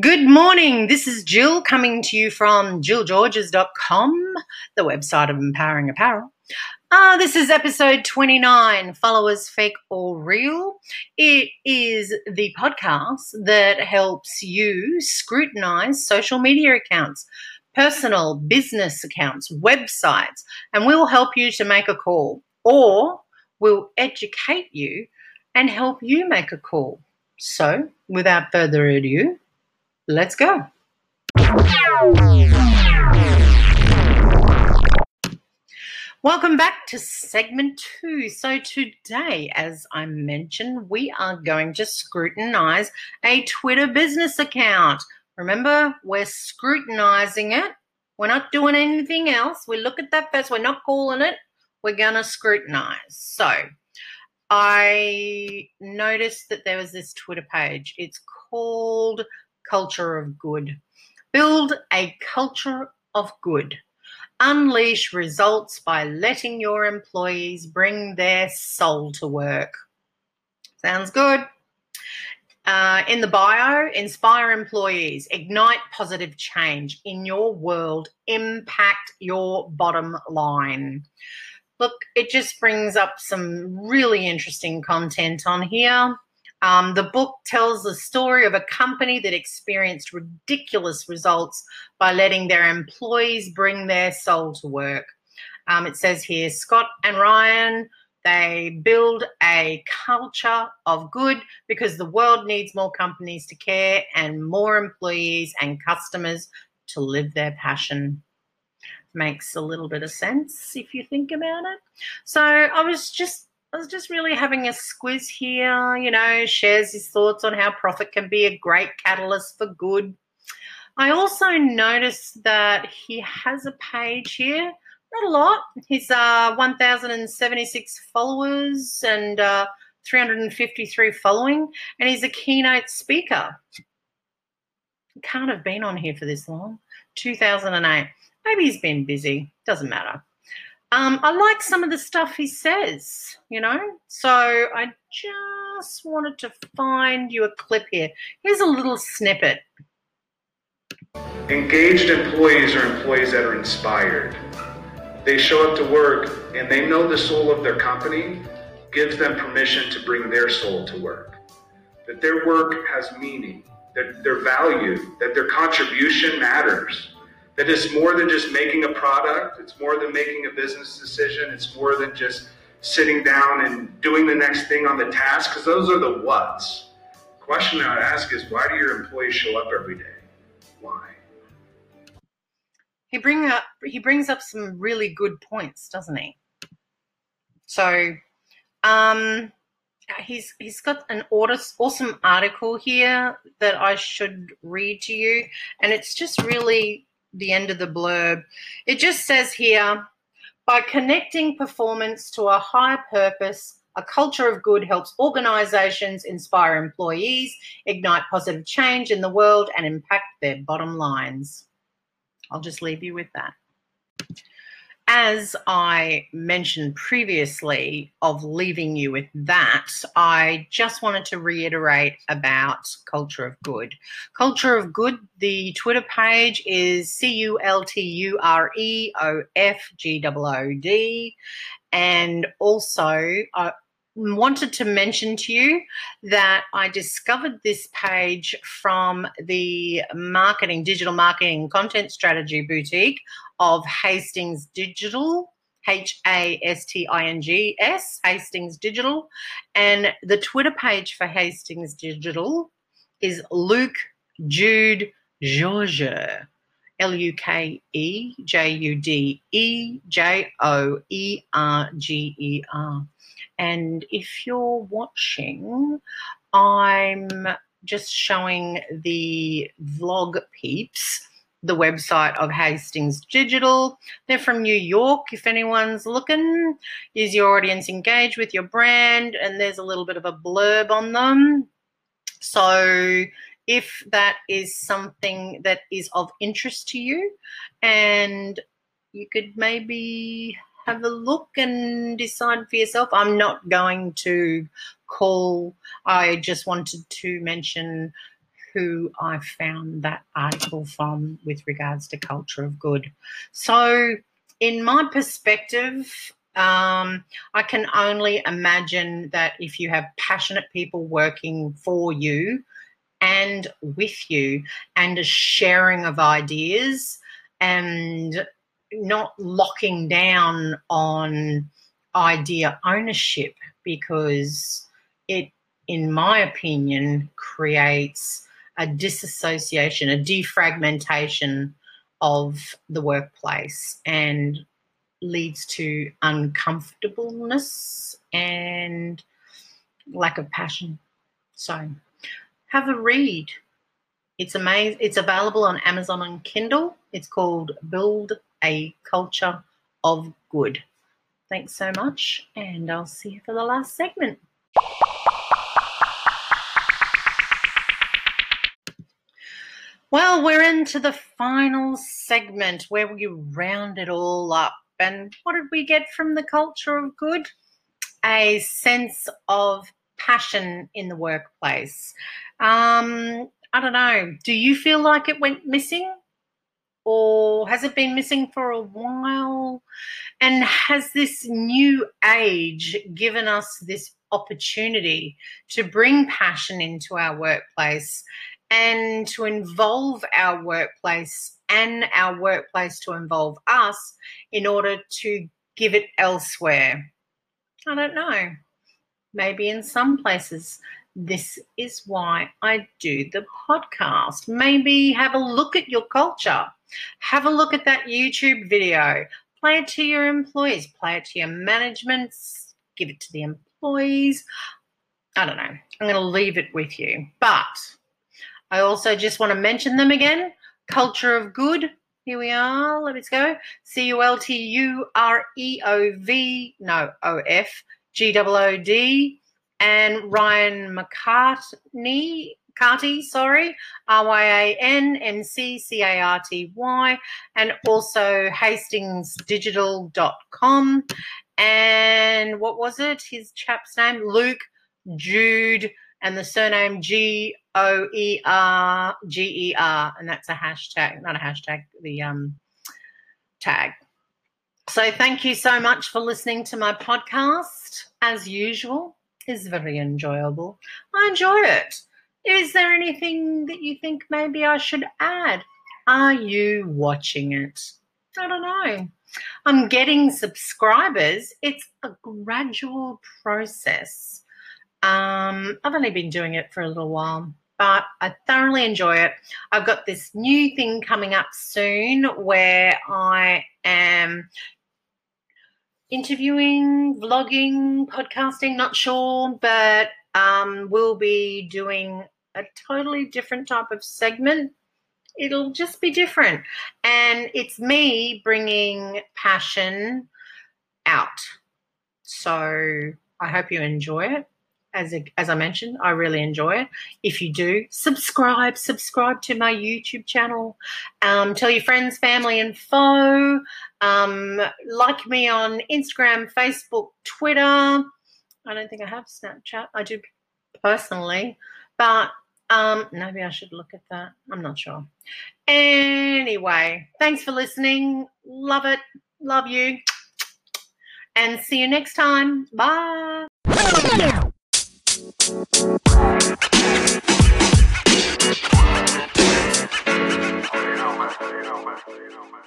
Good morning. This is Jill coming to you from jillgeorges.com, the website of Empowering Apparel. Uh, this is episode 29 Followers Fake or Real. It is the podcast that helps you scrutinize social media accounts, personal business accounts, websites, and we'll help you to make a call or we'll educate you and help you make a call. So, without further ado, Let's go. Welcome back to segment two. So, today, as I mentioned, we are going to scrutinize a Twitter business account. Remember, we're scrutinizing it. We're not doing anything else. We look at that first, we're not calling it, we're going to scrutinize. So, I noticed that there was this Twitter page. It's called culture of good. Build a culture of good. Unleash results by letting your employees bring their soul to work. Sounds good. Uh, in the bio, inspire employees, ignite positive change in your world, impact your bottom line. Look, it just brings up some really interesting content on here. Um, the book tells the story of a company that experienced ridiculous results by letting their employees bring their soul to work. Um, it says here Scott and Ryan, they build a culture of good because the world needs more companies to care and more employees and customers to live their passion. Makes a little bit of sense if you think about it. So I was just I was just really having a squiz here, you know, shares his thoughts on how profit can be a great catalyst for good. I also noticed that he has a page here, not a lot. He's uh, 1,076 followers and uh, 353 following, and he's a keynote speaker. Can't have been on here for this long. 2008. Maybe he's been busy. Doesn't matter. Um, I like some of the stuff he says, you know. So I just wanted to find you a clip here. Here's a little snippet. Engaged employees are employees that are inspired. They show up to work and they know the soul of their company gives them permission to bring their soul to work. That their work has meaning, that their value, that their contribution matters that it's more than just making a product, it's more than making a business decision, it's more than just sitting down and doing the next thing on the task, because those are the what's. The question I would ask is why do your employees show up every day? Why? He bring up he brings up some really good points, doesn't he? So um he's he's got an awesome article here that I should read to you, and it's just really the end of the blurb. It just says here by connecting performance to a higher purpose, a culture of good helps organizations inspire employees, ignite positive change in the world, and impact their bottom lines. I'll just leave you with that as I mentioned previously, of leaving you with that, I just wanted to reiterate about Culture of Good. Culture of Good, the Twitter page is C U L T U R E O F G O O D. And also, wanted to mention to you that I discovered this page from the marketing, digital marketing content strategy boutique of Hastings Digital, H A S T I N G S, Hastings Digital. And the Twitter page for Hastings Digital is Luke Jude Georges. L U K E J U D E J O E R G E R. And if you're watching, I'm just showing the vlog peeps the website of Hastings Digital. They're from New York. If anyone's looking, is your audience engaged with your brand? And there's a little bit of a blurb on them. So if that is something that is of interest to you and you could maybe have a look and decide for yourself. I'm not going to call. I just wanted to mention who I found that article from with regards to culture of good. So, in my perspective, um, I can only imagine that if you have passionate people working for you and with you, and a sharing of ideas, and not locking down on idea ownership because it, in my opinion, creates a disassociation, a defragmentation of the workplace and leads to uncomfortableness and lack of passion. So, have a read. It's amazing. It's available on Amazon and Kindle. It's called Build a Culture of Good. Thanks so much, and I'll see you for the last segment. Well, we're into the final segment where we round it all up. And what did we get from the culture of good? A sense of passion in the workplace. Um, I don't know. Do you feel like it went missing? Or has it been missing for a while? And has this new age given us this opportunity to bring passion into our workplace and to involve our workplace and our workplace to involve us in order to give it elsewhere? I don't know. Maybe in some places. This is why I do the podcast. Maybe have a look at your culture. Have a look at that YouTube video. Play it to your employees, play it to your management, give it to the employees. I don't know. I'm going to leave it with you. But I also just want to mention them again. Culture of Good. Here we are. Let us go. C U L T U R E O V. No, O F. G O O D. And Ryan McCartney. Carty, sorry, R Y A N M C C A R T Y, and also hastingsdigital.com. And what was it? His chap's name? Luke Jude, and the surname G O E R G E R, and that's a hashtag, not a hashtag, the um, tag. So thank you so much for listening to my podcast. As usual, is very enjoyable. I enjoy it. Is there anything that you think maybe I should add? Are you watching it? I don't know. I'm getting subscribers. It's a gradual process. Um, I've only been doing it for a little while but I thoroughly enjoy it. I've got this new thing coming up soon where I am interviewing, vlogging, podcasting, not sure, but um, we'll be doing a totally different type of segment. It'll just be different. And it's me bringing passion out. So I hope you enjoy it as, a, as I mentioned, I really enjoy it. If you do, subscribe, subscribe to my YouTube channel. Um, tell your friends, family, and foe. Um, like me on Instagram, Facebook, Twitter. I don't think I have Snapchat. I do personally, but um, maybe I should look at that. I'm not sure. Anyway, thanks for listening. Love it. Love you. And see you next time. Bye. You know, man. You.